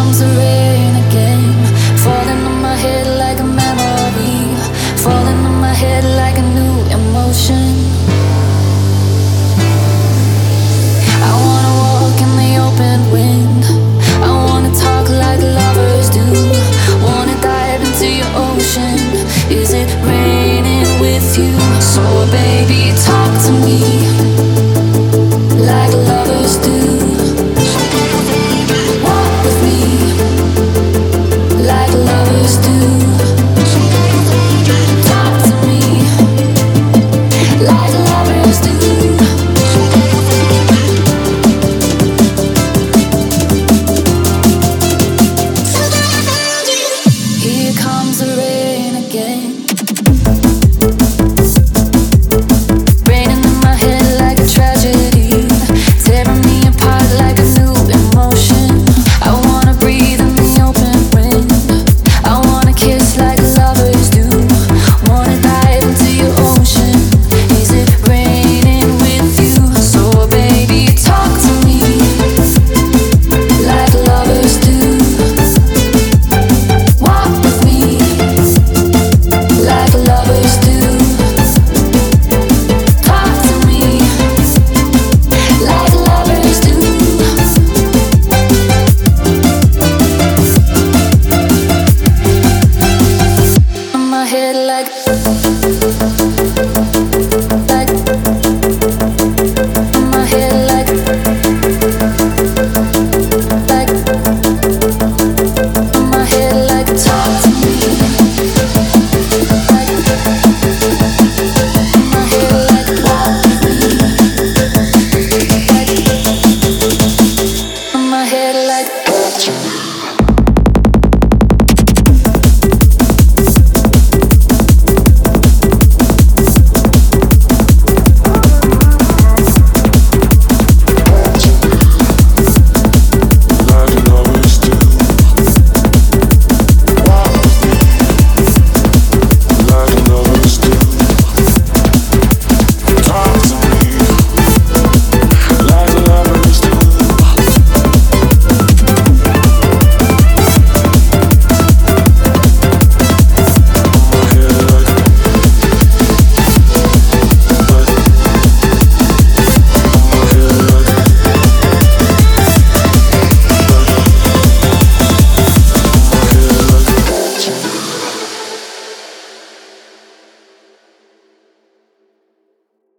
comes again Falling in my head like a memory. Falling in my head like a new emotion. I wanna walk in the open wind. I wanna talk like lovers do. Wanna dive into your ocean. Is it raining with you? So baby, talk to me. comes the rain again.